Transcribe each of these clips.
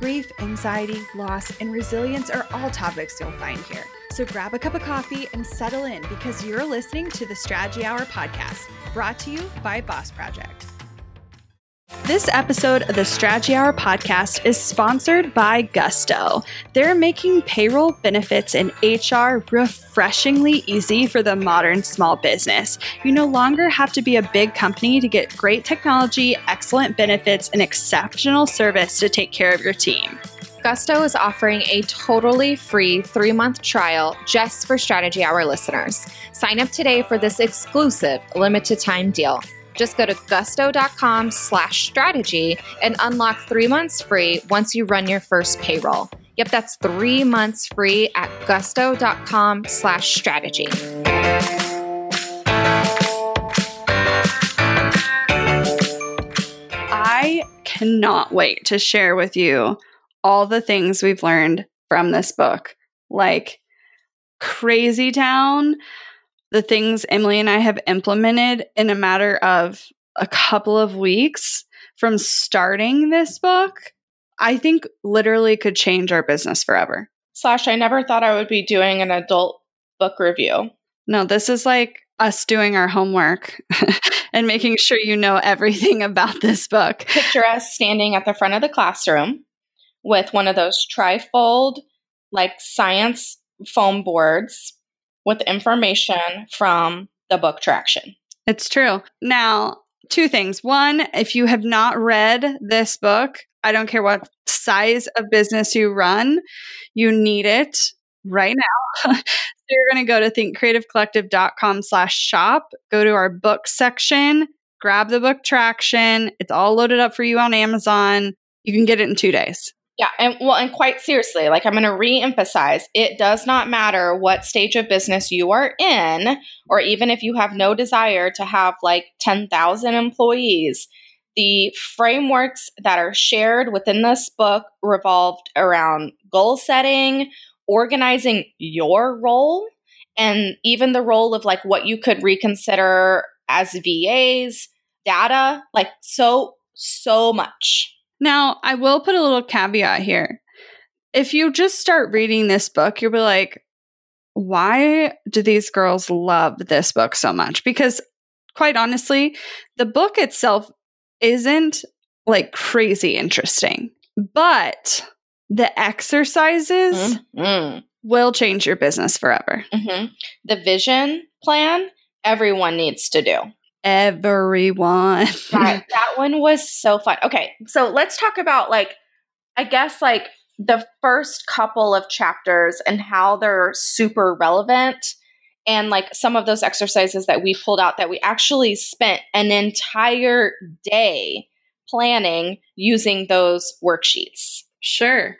Grief, anxiety, loss, and resilience are all topics you'll find here. So grab a cup of coffee and settle in because you're listening to the Strategy Hour podcast, brought to you by Boss Project. This episode of the Strategy Hour podcast is sponsored by Gusto. They're making payroll, benefits, and HR refreshingly easy for the modern small business. You no longer have to be a big company to get great technology, excellent benefits, and exceptional service to take care of your team. Gusto is offering a totally free three month trial just for Strategy Hour listeners. Sign up today for this exclusive limited time deal. Just go to gusto.com slash strategy and unlock three months free once you run your first payroll. Yep, that's three months free at gusto.com slash strategy. I cannot wait to share with you all the things we've learned from this book, like Crazy Town, the things Emily and I have implemented in a matter of a couple of weeks from starting this book, I think literally could change our business forever. Slash, I never thought I would be doing an adult book review. No, this is like us doing our homework and making sure you know everything about this book. Picture us standing at the front of the classroom with one of those trifold, like science foam boards with information from the book Traction. It's true. Now, two things. One, if you have not read this book, I don't care what size of business you run, you need it right now. so you're going to go to thinkcreativecollective.com slash shop, go to our book section, grab the book Traction. It's all loaded up for you on Amazon. You can get it in two days. Yeah, and well, and quite seriously, like I'm going to re-emphasize, it does not matter what stage of business you are in, or even if you have no desire to have like 10,000 employees. The frameworks that are shared within this book revolved around goal setting, organizing your role, and even the role of like what you could reconsider as VAs, data, like so, so much. Now, I will put a little caveat here. If you just start reading this book, you'll be like, why do these girls love this book so much? Because, quite honestly, the book itself isn't like crazy interesting, but the exercises mm-hmm. will change your business forever. Mm-hmm. The vision plan, everyone needs to do everyone. that, that one was so fun. Okay, so let's talk about like, I guess like the first couple of chapters and how they're super relevant and like some of those exercises that we pulled out that we actually spent an entire day planning using those worksheets. Sure.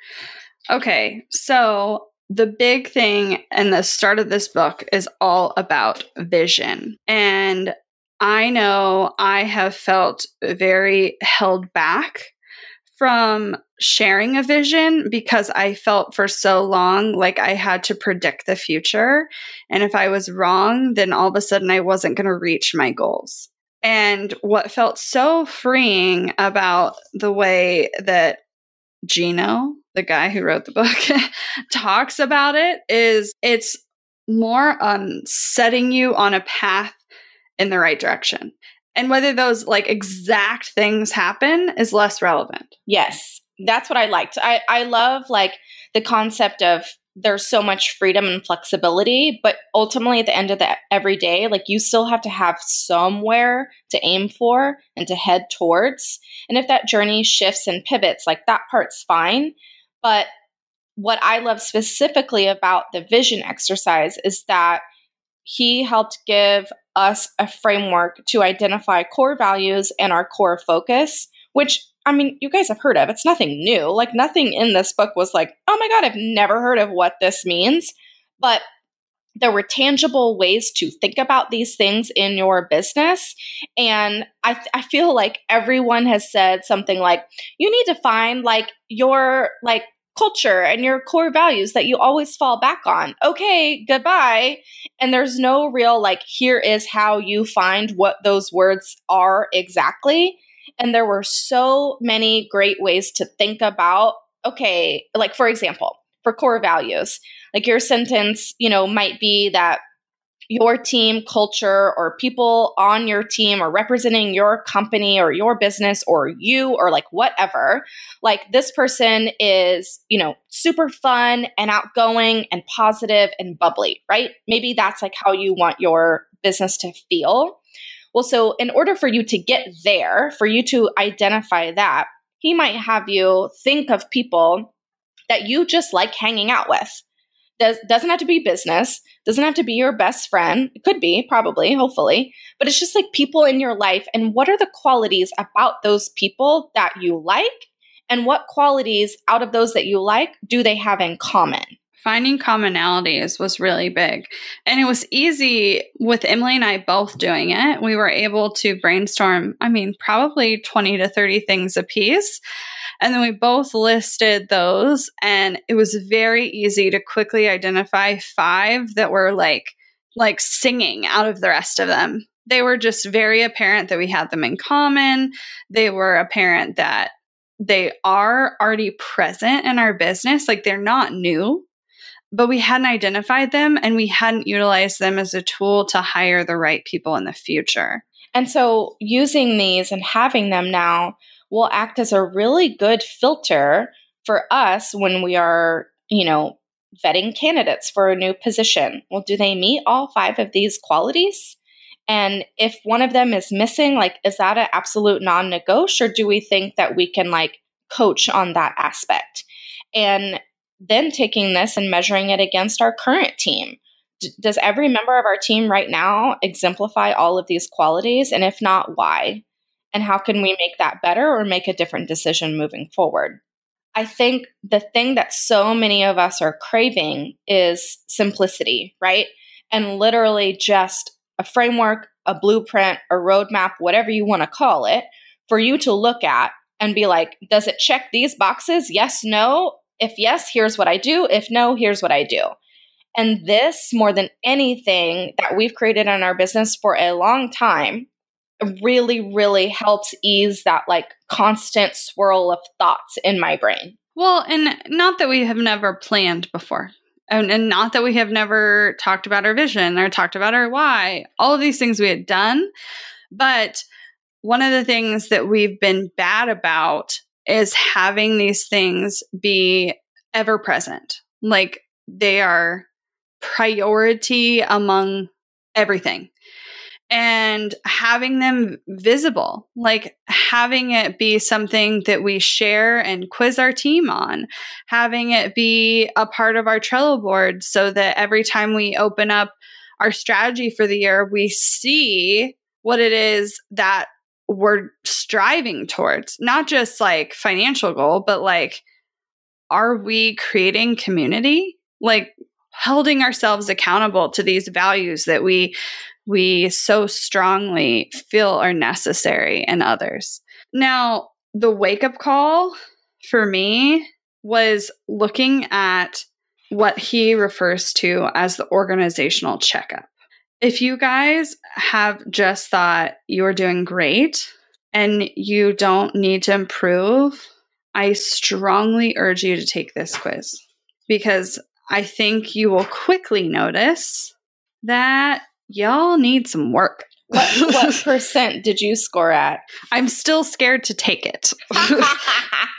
Okay, so the big thing in the start of this book is all about vision. And I know I have felt very held back from sharing a vision because I felt for so long like I had to predict the future. And if I was wrong, then all of a sudden I wasn't going to reach my goals. And what felt so freeing about the way that Gino, the guy who wrote the book, talks about it is it's more on setting you on a path in the right direction. And whether those like exact things happen is less relevant. Yes. That's what I liked. I, I love like the concept of there's so much freedom and flexibility, but ultimately at the end of the every day, like you still have to have somewhere to aim for and to head towards. And if that journey shifts and pivots, like that part's fine. But what I love specifically about the vision exercise is that he helped give us a framework to identify core values and our core focus, which I mean, you guys have heard of. It's nothing new. Like, nothing in this book was like, oh my God, I've never heard of what this means. But there were tangible ways to think about these things in your business. And I, I feel like everyone has said something like, you need to find like your like culture and your core values that you always fall back on. Okay, goodbye. And there's no real like, here is how you find what those words are exactly. And there were so many great ways to think about, okay, like for example, for core values, like your sentence, you know, might be that your team culture or people on your team or representing your company or your business or you or like whatever like this person is you know super fun and outgoing and positive and bubbly right? Maybe that's like how you want your business to feel. Well so in order for you to get there for you to identify that he might have you think of people that you just like hanging out with does, doesn't have to be business, doesn't have to be your best friend. It could be, probably, hopefully, but it's just like people in your life. And what are the qualities about those people that you like? And what qualities out of those that you like do they have in common? Finding commonalities was really big. And it was easy with Emily and I both doing it. We were able to brainstorm, I mean, probably 20 to 30 things a piece and then we both listed those, and it was very easy to quickly identify five that were like like singing out of the rest of them. They were just very apparent that we had them in common. They were apparent that they are already present in our business, like they're not new, but we hadn't identified them and we hadn't utilized them as a tool to hire the right people in the future. And so, using these and having them now will act as a really good filter for us when we are, you know, vetting candidates for a new position. Well, do they meet all five of these qualities? And if one of them is missing, like, is that an absolute non negotiable, or do we think that we can, like, coach on that aspect? And then taking this and measuring it against our current team. D- does every member of our team right now exemplify all of these qualities? And if not, why? and how can we make that better or make a different decision moving forward? I think the thing that so many of us are craving is simplicity, right? And literally just a framework, a blueprint, a roadmap, whatever you want to call it, for you to look at and be like, does it check these boxes? Yes, no. If yes, here's what I do. If no, here's what I do. And this, more than anything that we've created in our business for a long time, really, really helps ease that like constant swirl of thoughts in my brain. Well, and not that we have never planned before. And, and not that we have never talked about our vision or talked about our why, all of these things we had done. But one of the things that we've been bad about is having these things be ever present. Like they are priority among everything and having them visible, like having it be something that we share and quiz our team on, having it be a part of our Trello board so that every time we open up our strategy for the year, we see what it is that we're striving towards, not just like financial goal, but like, are we creating community? Like, holding ourselves accountable to these values that we we so strongly feel are necessary in others. Now, the wake up call for me was looking at what he refers to as the organizational checkup. If you guys have just thought you're doing great and you don't need to improve, I strongly urge you to take this quiz because I think you will quickly notice that y'all need some work. What, what percent did you score at? I'm still scared to take it.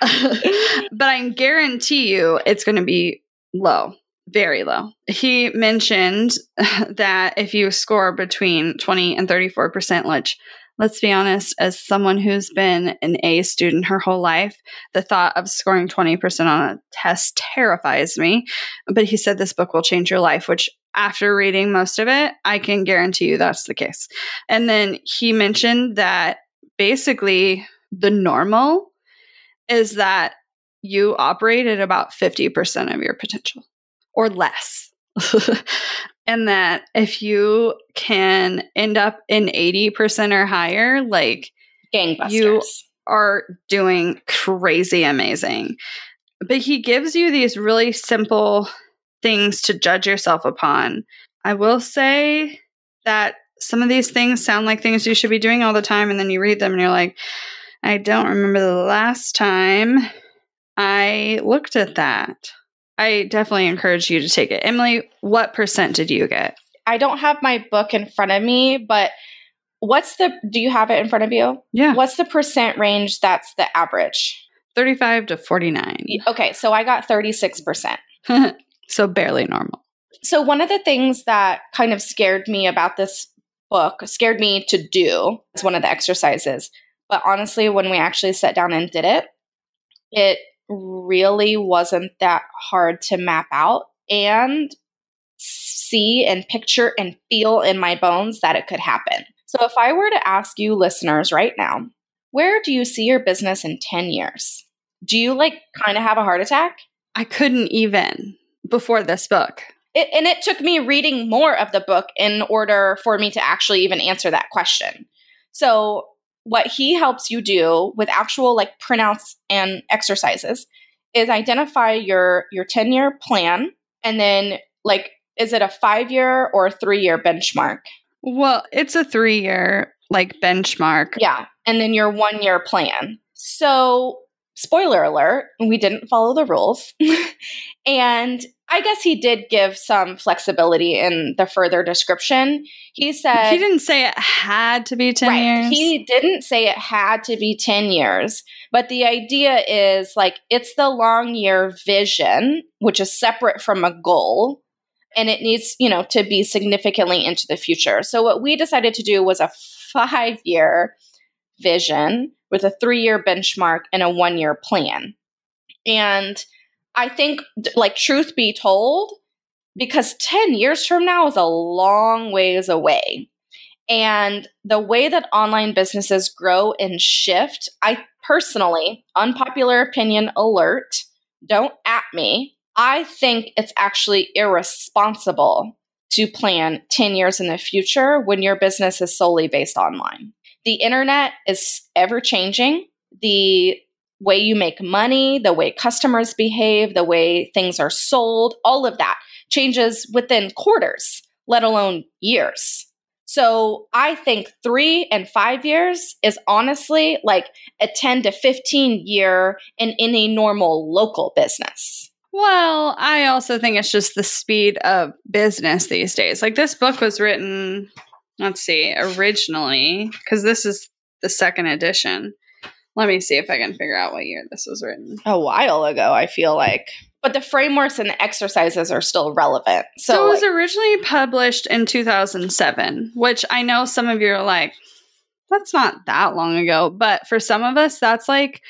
but I guarantee you it's going to be low, very low. He mentioned that if you score between 20 and 34%, which let's be honest, as someone who's been an A student her whole life, the thought of scoring 20% on a test terrifies me. But he said this book will change your life, which after reading most of it, I can guarantee you that's the case. And then he mentioned that basically the normal is that you operate at about 50% of your potential or less. and that if you can end up in 80% or higher, like Gangbusters. You- are doing crazy amazing. But he gives you these really simple things to judge yourself upon. I will say that some of these things sound like things you should be doing all the time, and then you read them and you're like, I don't remember the last time I looked at that. I definitely encourage you to take it. Emily, what percent did you get? I don't have my book in front of me, but what's the do you have it in front of you? Yeah. What's the percent range that's the average? 35 to 49. Okay, so I got 36%. so barely normal. So one of the things that kind of scared me about this book, scared me to do, is one of the exercises. But honestly, when we actually sat down and did it, it really wasn't that hard to map out and see and picture and feel in my bones that it could happen. So if I were to ask you listeners right now, where do you see your business in 10 years? Do you like kind of have a heart attack? I couldn't even before this book. It, and it took me reading more of the book in order for me to actually even answer that question. So, what he helps you do with actual like printouts and exercises is identify your your 10 year plan and then like is it a 5 year or a 3 year benchmark? Well, it's a three year like benchmark. Yeah, and then your 1 year plan. So, spoiler alert, we didn't follow the rules. and I guess he did give some flexibility in the further description. He said He didn't say it had to be 10 right. years. He didn't say it had to be 10 years, but the idea is like it's the long year vision, which is separate from a goal, and it needs, you know, to be significantly into the future. So what we decided to do was a 5-year vision with a 3-year benchmark and a 1-year plan. And I think like truth be told, because 10 years from now is a long ways away. And the way that online businesses grow and shift, I personally, unpopular opinion alert, don't at me. I think it's actually irresponsible to plan 10 years in the future when your business is solely based online. The internet is ever changing. The way you make money, the way customers behave, the way things are sold, all of that changes within quarters, let alone years. So I think three and five years is honestly like a 10 to 15 year in any normal local business. Well, I also think it's just the speed of business these days. Like this book was written, let's see, originally, because this is the second edition. Let me see if I can figure out what year this was written. A while ago, I feel like. But the frameworks and the exercises are still relevant. So, So, it was like, originally published in 2007, which I know some of you are like, that's not that long ago. But for some of us, that's like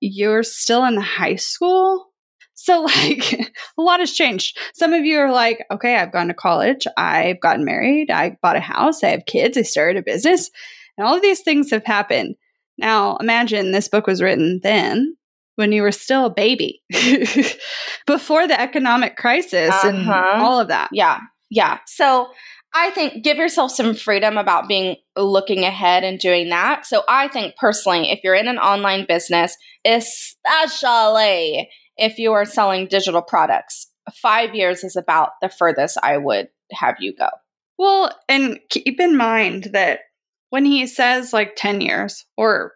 you're still in high school. So, like, a lot has changed. Some of you are like, okay, I've gone to college, I've gotten married, I bought a house, I have kids, I started a business, and all of these things have happened. Now, imagine this book was written then when you were still a baby, before the economic crisis and Uh-huh. all of that. yeah, yeah. So I think give yourself some freedom about being looking ahead and doing that. So I think personally, if you're in an online business, especially if you are selling digital products, five years is about the furthest I would have you go. Well, and keep in mind that when he says like 10 years, or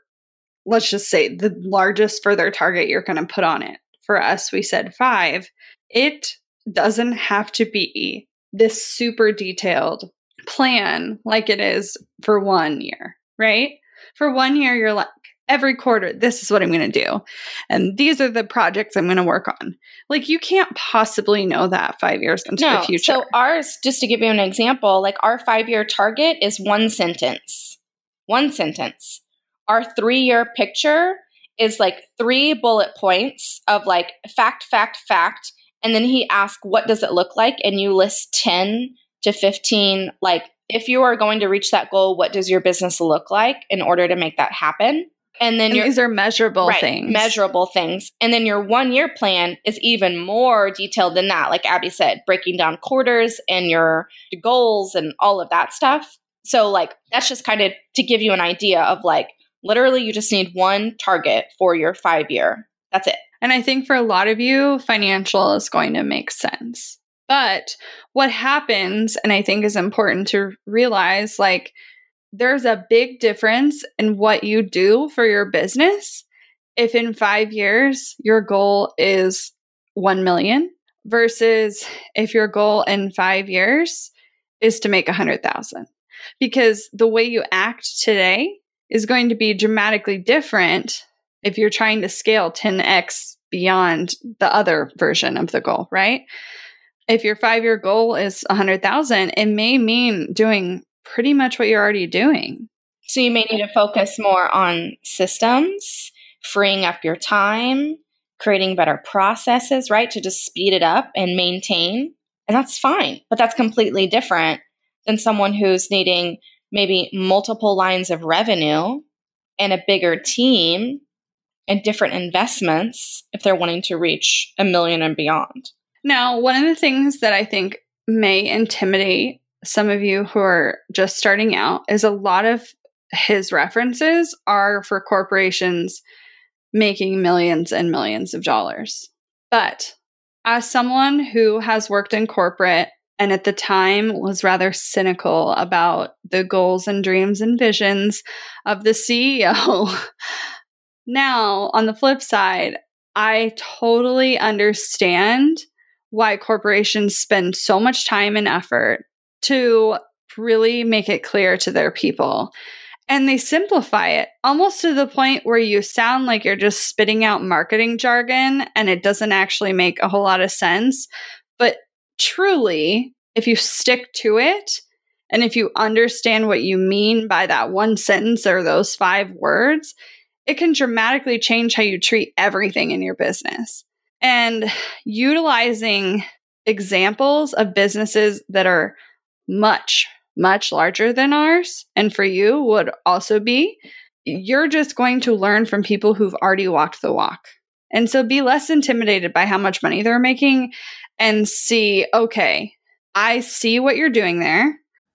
let's just say the largest further target you're going to put on it, for us, we said five, it doesn't have to be this super detailed plan like it is for one year, right? For one year, you're like, every quarter, this is what I'm going to do. And these are the projects I'm going to work on. Like, you can't possibly know that five years into the future. So ours, just to give you an example, like our five year target is one sentence. One sentence. Our three year picture is like three bullet points of like fact, fact, fact. And then he asks, what does it look like? And you list 10 to 15, like, if you are going to reach that goal, what does your business look like in order to make that happen? And then And your these are measurable right, things. measurable things. And then your one year plan is even more detailed than that. Like Abby said, breaking down quarters and your goals and all of that stuff. So, like, that's just kind of to give you an idea of like, literally, you just need one target for your five year. That's it. And I think for a lot of you, financial is going to make sense. But what happens, and I think is important to realize, like, there's a big difference in what you do for your business if in five years your goal is 1 million versus if your goal in five years is to make 100,000. Because the way you act today is going to be dramatically different if you're trying to scale 10x beyond the other version of the goal, right? If your five year goal is 100,000, it may mean doing pretty much what you're already doing. So, you may need to focus more on systems, freeing up your time, creating better processes, right? To just speed it up and maintain. And that's fine. But that's completely different than someone who's needing maybe multiple lines of revenue and a bigger team and different investments if they're wanting to reach a million and beyond. Now, one of the things that I think may intimidate some of you who are just starting out is a lot of his references are for corporations making millions and millions of dollars. But as someone who has worked in corporate and at the time was rather cynical about the goals and dreams and visions of the CEO, now on the flip side, I totally understand why corporations spend so much time and effort to really make it clear to their people. And they simplify it almost to the point where you sound like you're just spitting out marketing jargon and it doesn't actually make a whole lot of sense. But truly, if you stick to it and if you understand what you mean by that one sentence or those five words, it can dramatically change how you treat everything in your business. And utilizing examples of businesses that are much, much larger than ours, and for you would also be, you're just going to learn from people who've already walked the walk. And so be less intimidated by how much money they're making and see, okay, I see what you're doing there.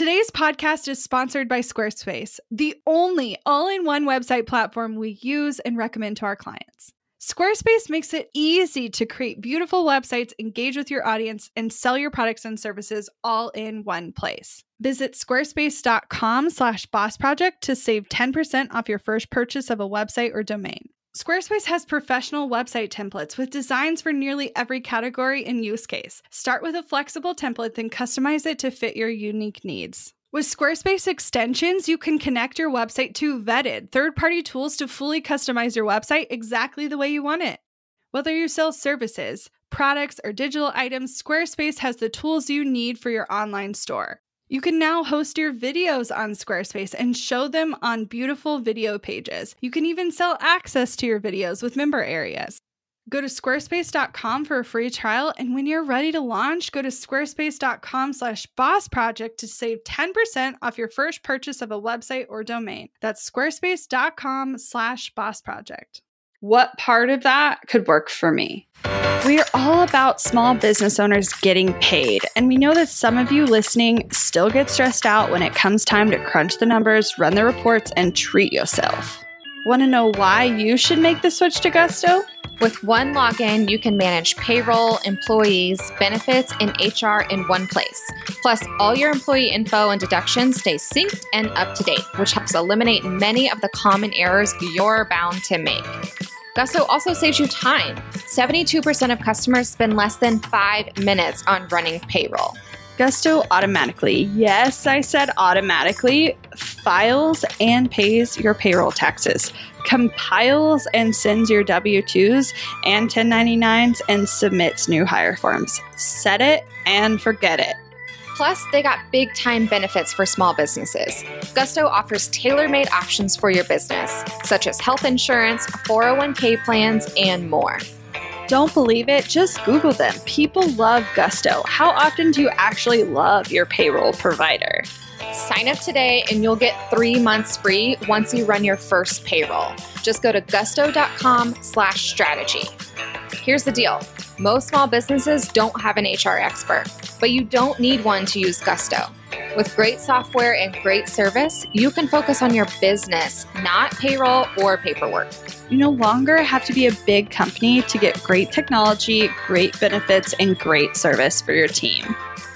Today's podcast is sponsored by Squarespace, the only all in one website platform we use and recommend to our clients. Squarespace makes it easy to create beautiful websites, engage with your audience, and sell your products and services all in one place. Visit squarespace.com slash boss project to save 10% off your first purchase of a website or domain. Squarespace has professional website templates with designs for nearly every category and use case. Start with a flexible template, then customize it to fit your unique needs. With Squarespace extensions, you can connect your website to vetted third party tools to fully customize your website exactly the way you want it. Whether you sell services, products, or digital items, Squarespace has the tools you need for your online store. You can now host your videos on Squarespace and show them on beautiful video pages. You can even sell access to your videos with member areas. Go to squarespace.com for a free trial, and when you're ready to launch, go to squarespace.com/slash boss project to save 10% off your first purchase of a website or domain. That's squarespace.com/slash boss project. What part of that could work for me? We're all about small business owners getting paid, and we know that some of you listening still get stressed out when it comes time to crunch the numbers, run the reports, and treat yourself. Want to know why you should make the switch to Gusto? With one login, you can manage payroll, employees, benefits, and HR in one place. Plus, all your employee info and deductions stay synced and up to date, which helps eliminate many of the common errors you're bound to make. Gusto also saves you time. 72% of customers spend less than five minutes on running payroll. Gusto automatically, yes, I said automatically, files and pays your payroll taxes, compiles and sends your W 2s and 1099s, and submits new hire forms. Set it and forget it. Plus, they got big time benefits for small businesses. Gusto offers tailor made options for your business, such as health insurance, 401k plans, and more. Don't believe it? Just Google them. People love Gusto. How often do you actually love your payroll provider? Sign up today and you'll get three months free once you run your first payroll. Just go to gusto.com slash strategy. Here's the deal. Most small businesses don't have an HR expert, but you don't need one to use Gusto. With great software and great service, you can focus on your business, not payroll or paperwork. You no longer have to be a big company to get great technology, great benefits, and great service for your team.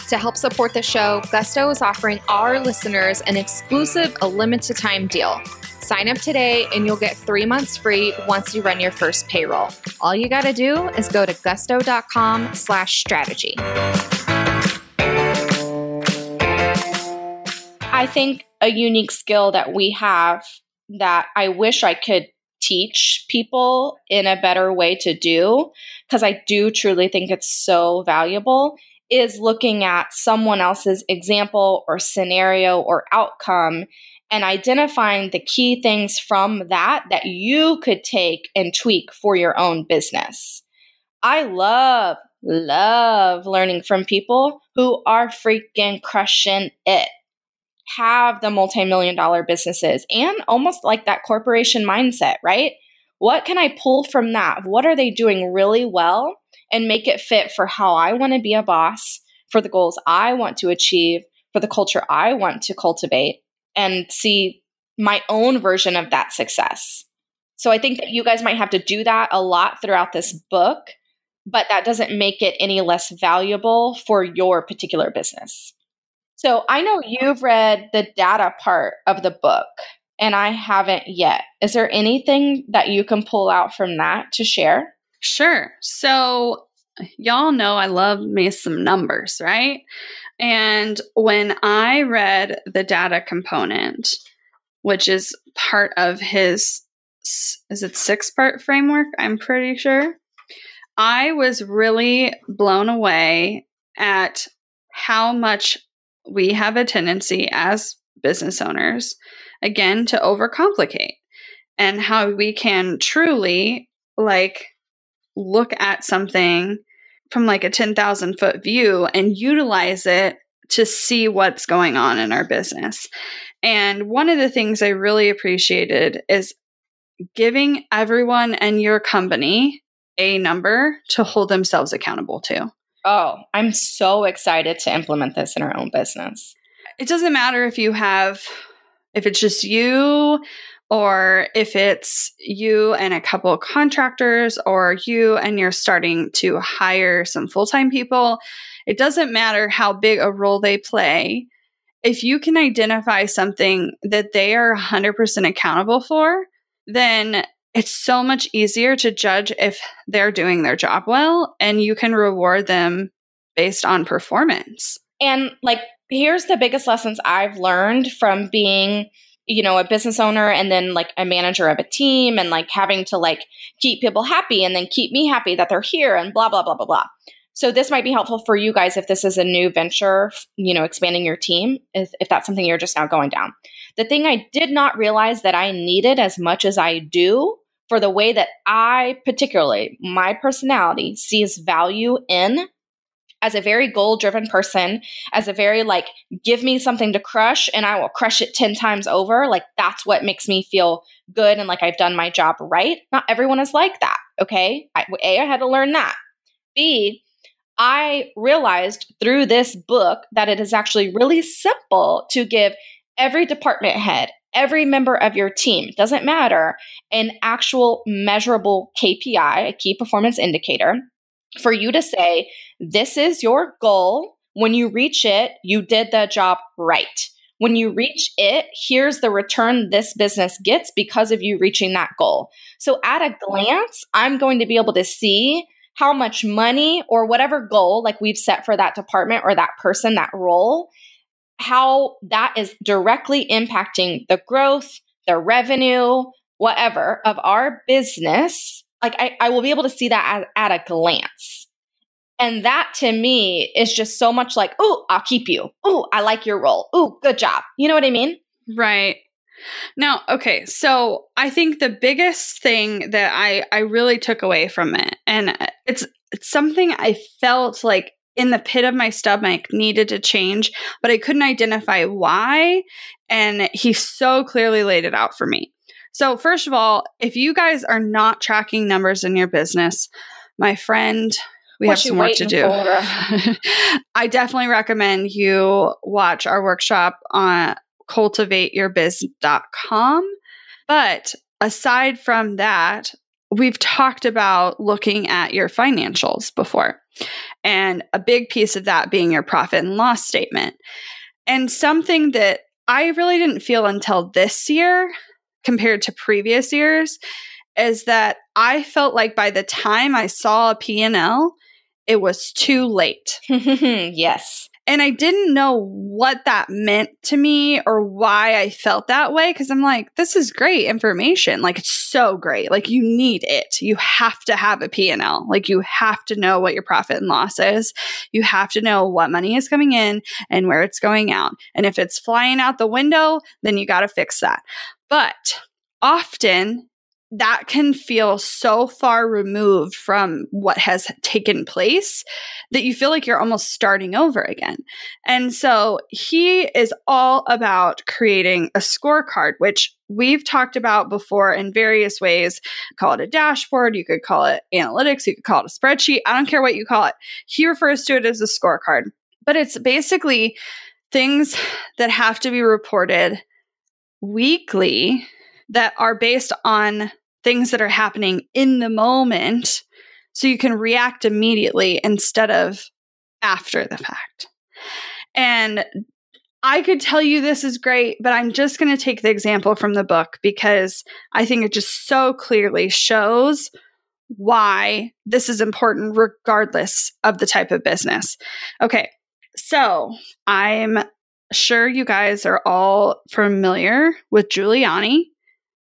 To help support the show, Gusto is offering our listeners an exclusive, a limited time deal. Sign up today and you'll get three months free once you run your first payroll. All you gotta do is go to gusto.com slash strategy. I think a unique skill that we have that I wish I could teach people in a better way to do, because I do truly think it's so valuable, is looking at someone else's example or scenario or outcome and identifying the key things from that that you could take and tweak for your own business. I love, love learning from people who are freaking crushing it, have the multi million dollar businesses, and almost like that corporation mindset, right? What can I pull from that? What are they doing really well and make it fit for how I want to be a boss, for the goals I want to achieve, for the culture I want to cultivate, and see my own version of that success? So I think that you guys might have to do that a lot throughout this book but that doesn't make it any less valuable for your particular business. So I know you've read the data part of the book, and I haven't yet. Is there anything that you can pull out from that to share? Sure. So, y'all know I love me some numbers, right? And when I read the data component, which is part of his, is it six part framework? I'm pretty sure. I was really blown away at how much we have a tendency as business owners, again, to overcomplicate and how we can truly like look at something from like a 10,000 foot view and utilize it to see what's going on in our business. And one of the things I really appreciated is giving everyone and your company a number to hold themselves accountable to. Oh, I'm so excited to implement this in our own business. It doesn't matter if you have, if it's just you or if it's you and a couple contractors or you and you're starting to hire some full time people. It doesn't matter how big a role they play. If you can identify something that they are 100% accountable for, then it's so much easier to judge if they're doing their job well and you can reward them based on performance. And like here's the biggest lessons I've learned from being you know a business owner and then like a manager of a team and like having to like keep people happy and then keep me happy that they're here and blah blah blah blah blah. So this might be helpful for you guys if this is a new venture, you know, expanding your team, if, if that's something you're just now going down. The thing I did not realize that I needed as much as I do for the way that I, particularly my personality, sees value in as a very goal driven person, as a very like, give me something to crush and I will crush it 10 times over. Like, that's what makes me feel good and like I've done my job right. Not everyone is like that. Okay. I, a, I had to learn that. B, I realized through this book that it is actually really simple to give every department head, every member of your team, doesn't matter, an actual measurable KPI, a key performance indicator, for you to say, this is your goal. When you reach it, you did the job right. When you reach it, here's the return this business gets because of you reaching that goal. So at a glance, I'm going to be able to see how much money or whatever goal like we've set for that department or that person, that role, how that is directly impacting the growth, the revenue, whatever of our business. Like I, I will be able to see that at, at a glance. And that to me is just so much like, oh, I'll keep you. Oh, I like your role. Oh, good job. You know what I mean? Right. Now, okay, so I think the biggest thing that I I really took away from it, and uh, it's it's something I felt like in the pit of my stomach needed to change, but I couldn't identify why. And he so clearly laid it out for me. So, first of all, if you guys are not tracking numbers in your business, my friend, we what have some work to do. I definitely recommend you watch our workshop on cultivateyourbiz.com. But aside from that, we've talked about looking at your financials before, and a big piece of that being your profit and loss statement. And something that I really didn't feel until this year compared to previous years is that I felt like by the time I saw a P&L, it was too late. yes. And I didn't know what that meant to me or why I felt that way because I'm like, this is great information. Like it's so great. Like you need it. You have to have a P&L. Like you have to know what your profit and loss is. You have to know what money is coming in and where it's going out. And if it's flying out the window, then you got to fix that. But often that can feel so far removed from what has taken place that you feel like you're almost starting over again. And so he is all about creating a scorecard, which we've talked about before in various ways. Call it a dashboard, you could call it analytics, you could call it a spreadsheet. I don't care what you call it. He refers to it as a scorecard, but it's basically things that have to be reported weekly that are based on things that are happening in the moment so you can react immediately instead of after the fact. And I could tell you this is great, but I'm just going to take the example from the book because I think it just so clearly shows why this is important regardless of the type of business. Okay, so I'm sure you guys are all familiar with Giuliani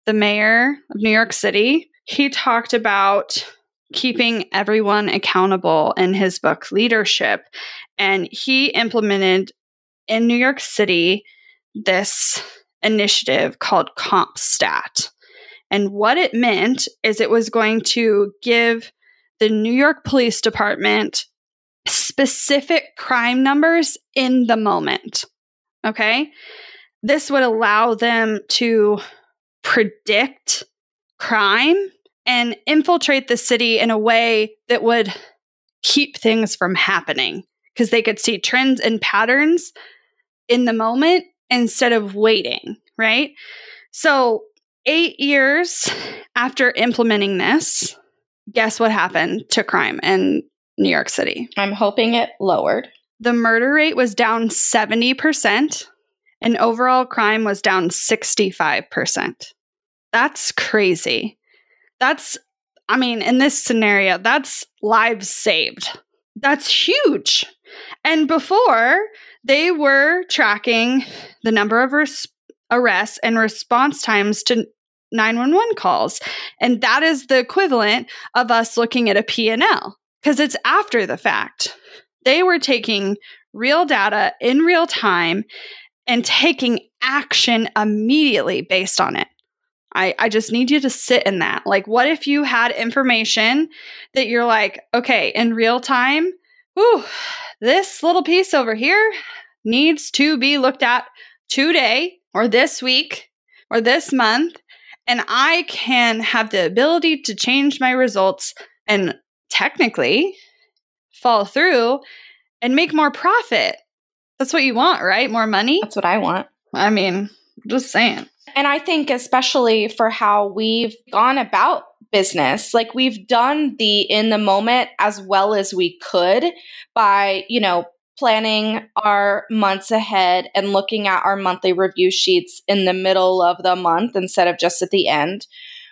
the mayor of New York City, he talked about keeping everyone accountable in his book Leadership. And he implemented in New York City this initiative called CompStat. And what it meant is it was going to give the New York Police Department specific crime numbers in the moment. Okay. This would allow them to predict crime and infiltrate the city in a way that would keep things from happening because they could see trends and patterns in the moment instead of waiting, right? So, eight years after implementing this, guess what happened to crime in New York City? I'm hoping it lowered. The murder rate was down 70% and overall crime was down 65%. That's crazy. That's, I mean, in this scenario, that's lives saved. That's huge. And before, they were tracking the number of res- arrests and response times to 911 calls. And that is the equivalent of us looking at a P&L because it's after the fact. They were taking real data in real time and taking action immediately based on it. I, I just need you to sit in that. Like, what if you had information that you're like, okay, in real time, whew, this little piece over here needs to be looked at today or this week or this month. And I can have the ability to change my results and technically follow through and make more profit. That's what you want, right? More money? That's what I want. I mean, just saying. And I think, especially for how we've gone about business, like we've done the in the moment as well as we could by, you know, planning our months ahead and looking at our monthly review sheets in the middle of the month instead of just at the end.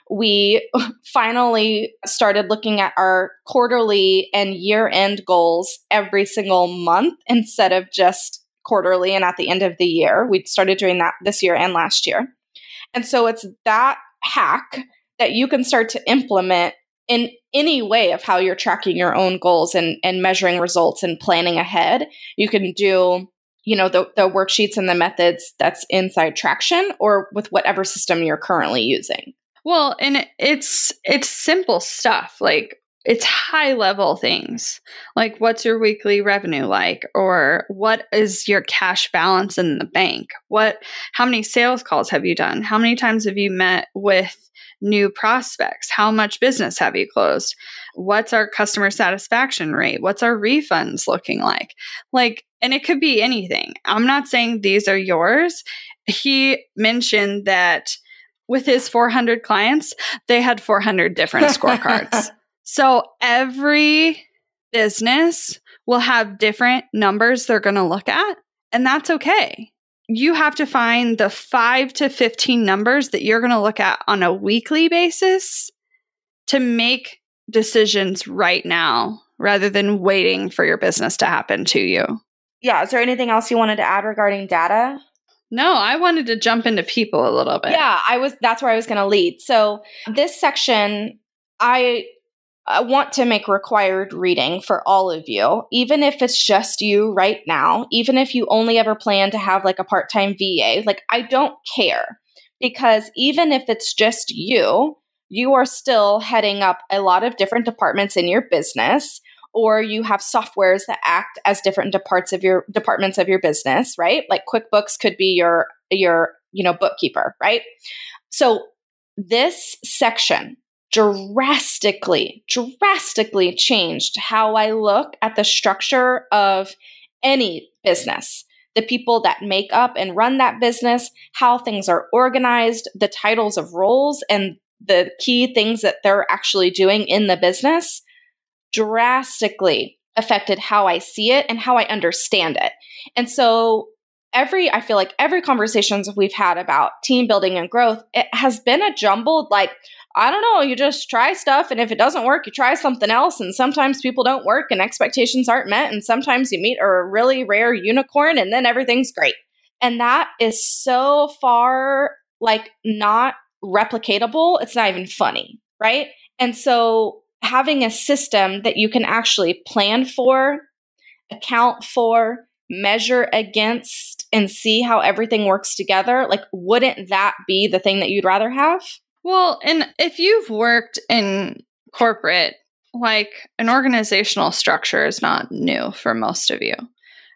We finally started looking at our quarterly and year end goals every single month instead of just quarterly and at the end of the year. We started doing that this year and last year. And so it's that hack that you can start to implement in any way of how you're tracking your own goals and, and measuring results and planning ahead. You can do, you know, the, the worksheets and the methods that's inside Traction or with whatever system you're currently using. Well, and it's it's simple stuff. Like it's high level things. Like what's your weekly revenue like? Or what is your cash balance in the bank? What how many sales calls have you done? How many times have you met with new prospects? How much business have you closed? What's our customer satisfaction rate? What's our refunds looking like? Like and it could be anything. I'm not saying these are yours. He mentioned that with his 400 clients they had 400 different scorecards So every business will have different numbers they're going to look at, and that's okay. You have to find the five to 15 numbers that you're going to look at on a weekly basis to make decisions right now rather than waiting for your business to happen to you. Yeah. Is there anything else you wanted to add regarding data? No, I wanted to jump into people a little bit. Yeah, I was that's where I was going to lead. So, this section I I want to make required reading for all of you, even if it's just you right now, even if you only ever plan to have like a part time VA. Like, I don't care because even if it's just you, you are still heading up a lot of different departments in your business or you have softwares that act as different departs of your departments of your business right like quickbooks could be your your you know bookkeeper right so this section drastically, drastically changed how I look at the structure of any business. The people that make up and run that business, how things are organized, the titles of roles, and the key things that they're actually doing in the business drastically affected how I see it and how I understand it. And so every I feel like every conversations we've had about team building and growth, it has been a jumbled like I don't know, you just try stuff and if it doesn't work, you try something else and sometimes people don't work and expectations aren't met and sometimes you meet a really rare unicorn and then everything's great. And that is so far like not replicatable, it's not even funny, right? And so having a system that you can actually plan for, account for, measure against and see how everything works together, like wouldn't that be the thing that you'd rather have? Well, and if you've worked in corporate, like an organizational structure is not new for most of you.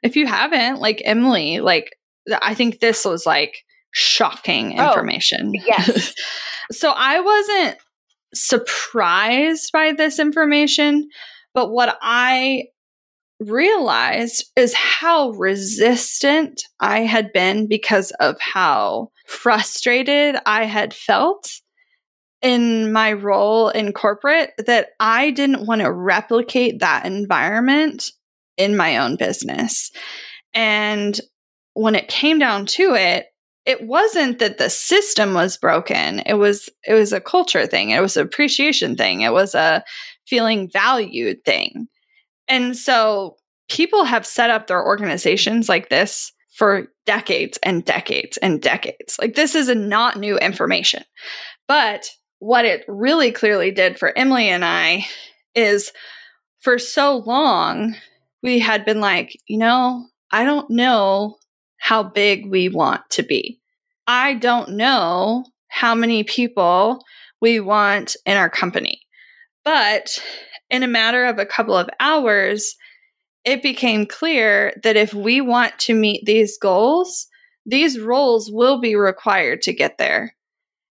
If you haven't, like Emily, like I think this was like shocking oh, information. Oh, yes. so I wasn't surprised by this information, but what I realized is how resistant I had been because of how frustrated I had felt in my role in corporate that I didn't want to replicate that environment in my own business. And when it came down to it, it wasn't that the system was broken. It was it was a culture thing. It was an appreciation thing. It was a feeling valued thing. And so people have set up their organizations like this for decades and decades and decades. Like this is not new information. But what it really clearly did for Emily and I is for so long we had been like, you know, I don't know how big we want to be. I don't know how many people we want in our company. But in a matter of a couple of hours, it became clear that if we want to meet these goals, these roles will be required to get there.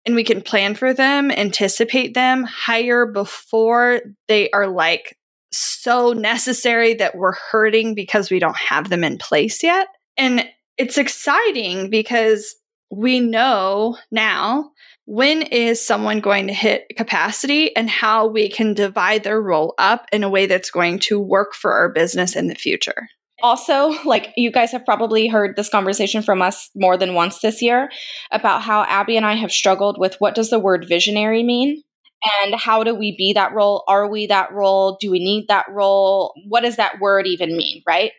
And we can plan for them, anticipate them, hire before they are like so necessary that we're hurting because we don't have them in place yet. And it's exciting because we know now when is someone going to hit capacity and how we can divide their role up in a way that's going to work for our business in the future. Also, like you guys have probably heard this conversation from us more than once this year about how Abby and I have struggled with what does the word visionary mean? And how do we be that role? Are we that role? Do we need that role? What does that word even mean, right?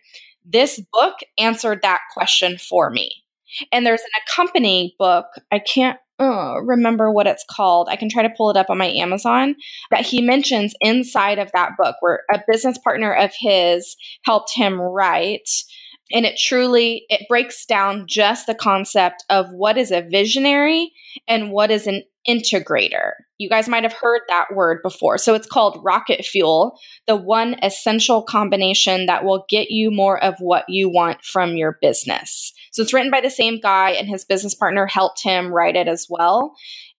This book answered that question for me. And there's an accompanying book. I can't uh, remember what it's called. I can try to pull it up on my Amazon that he mentions inside of that book where a business partner of his helped him write and it truly it breaks down just the concept of what is a visionary and what is an integrator. You guys might have heard that word before. So it's called rocket fuel, the one essential combination that will get you more of what you want from your business. So it's written by the same guy, and his business partner helped him write it as well.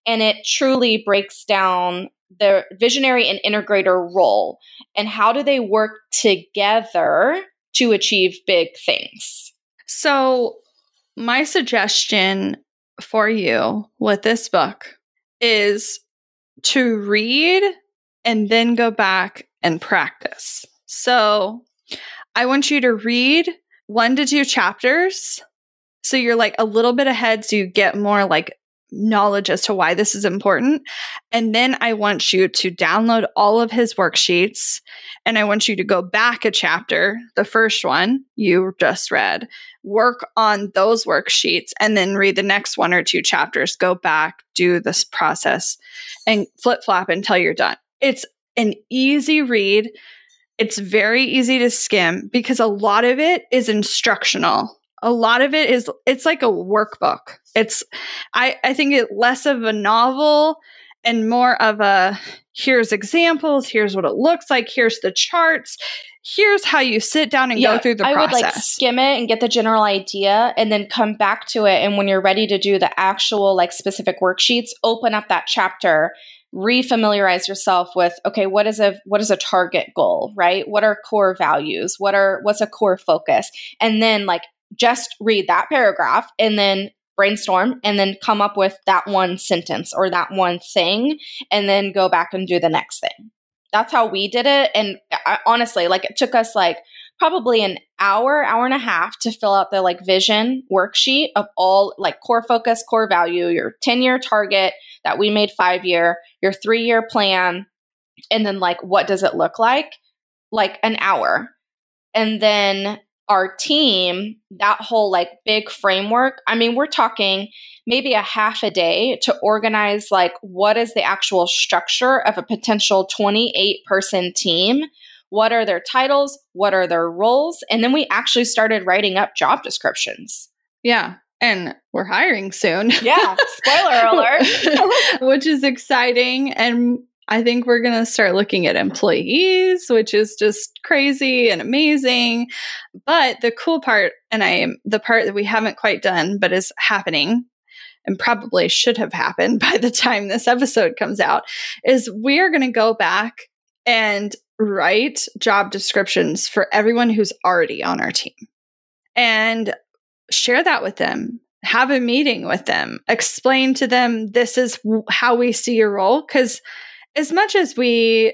And it truly breaks down the visionary and integrator role and how do they work together to achieve big things. So, my suggestion for you with this book is to read and then go back and practice. So, I want you to read one to two chapters. So you're like a little bit ahead, so you get more like knowledge as to why this is important. And then I want you to download all of his worksheets and I want you to go back a chapter, the first one you just read, work on those worksheets, and then read the next one or two chapters. Go back, do this process, and flip flop until you're done. It's an easy read. It's very easy to skim because a lot of it is instructional a lot of it is it's like a workbook it's i i think it less of a novel and more of a here's examples here's what it looks like here's the charts here's how you sit down and yeah, go through the I process. would like skim it and get the general idea and then come back to it and when you're ready to do the actual like specific worksheets open up that chapter refamiliarize yourself with okay what is a what is a target goal right? What are core values? What are what's a core focus? And then like just read that paragraph and then brainstorm and then come up with that one sentence or that one thing and then go back and do the next thing. That's how we did it. And I, honestly, like it took us like probably an hour, hour and a half to fill out the like vision worksheet of all like core focus, core value, your 10 year target that we made five year, your three year plan, and then like what does it look like? Like an hour. And then our team, that whole like big framework, I mean, we're talking maybe a half a day to organize like what is the actual structure of a potential 28 person team? What are their titles? What are their roles? And then we actually started writing up job descriptions. Yeah. And we're hiring soon. Yeah. Spoiler alert. Which is exciting. And I think we're going to start looking at employees, which is just crazy and amazing. But the cool part, and I am the part that we haven't quite done, but is happening and probably should have happened by the time this episode comes out, is we are going to go back and write job descriptions for everyone who's already on our team and share that with them have a meeting with them explain to them this is how we see your role because as much as we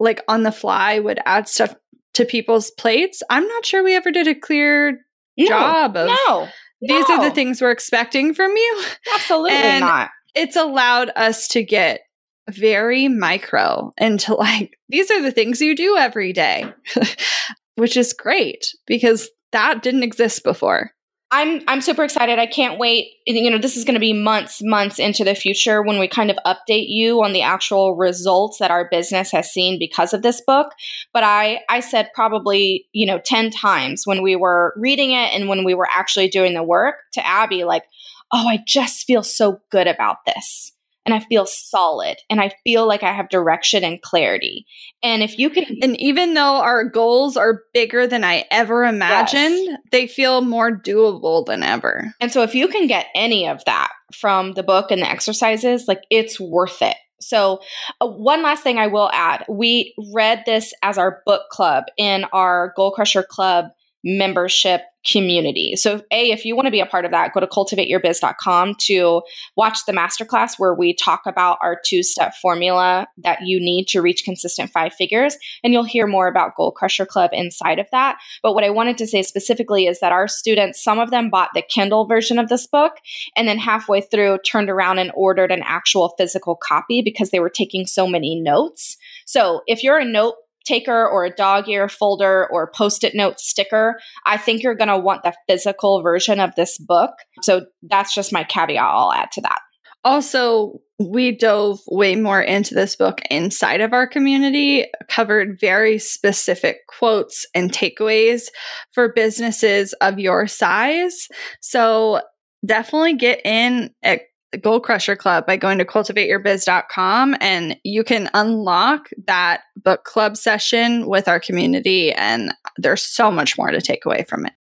like on the fly would add stuff to people's plates, I'm not sure we ever did a clear no, job of no, these no. are the things we're expecting from you. Absolutely and not. It's allowed us to get very micro into like these are the things you do every day, which is great because that didn't exist before. I'm I'm super excited. I can't wait. You know, this is going to be months months into the future when we kind of update you on the actual results that our business has seen because of this book. But I I said probably, you know, 10 times when we were reading it and when we were actually doing the work to Abby like oh, I just feel so good about this and I feel solid and I feel like I have direction and clarity. And if you can And even though our goals are bigger than I ever imagined, yes. they feel more doable than ever. And so if you can get any of that from the book and the exercises, like it's worth it. So, uh, one last thing I will add we read this as our book club in our Goal Crusher Club membership community. So, A, if you want to be a part of that, go to cultivateyourbiz.com to watch the masterclass where we talk about our two step formula that you need to reach consistent five figures. And you'll hear more about Goal Crusher Club inside of that. But what I wanted to say specifically is that our students, some of them bought the Kindle version of this book and then halfway through turned around and ordered an actual physical copy because they were taking so many notes. So, if you're a note taker or a dog ear folder or post it note sticker, I think you're going to want the physical version of this book. So that's just my caveat I'll add to that. Also, we dove way more into this book inside of our community, covered very specific quotes and takeaways for businesses of your size. So definitely get in at Goal Crusher Club by going to cultivateyourbiz.com and you can unlock that book club session with our community. And there's so much more to take away from it.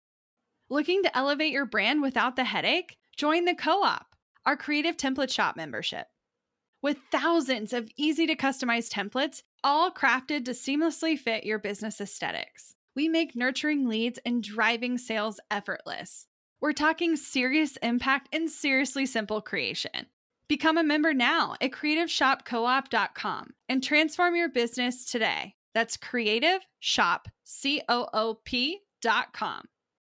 Looking to elevate your brand without the headache? Join the Co op, our creative template shop membership. With thousands of easy to customize templates, all crafted to seamlessly fit your business aesthetics, we make nurturing leads and driving sales effortless. We're talking serious impact and seriously simple creation. Become a member now at creativeshopcoop.com and transform your business today. That's creative shop.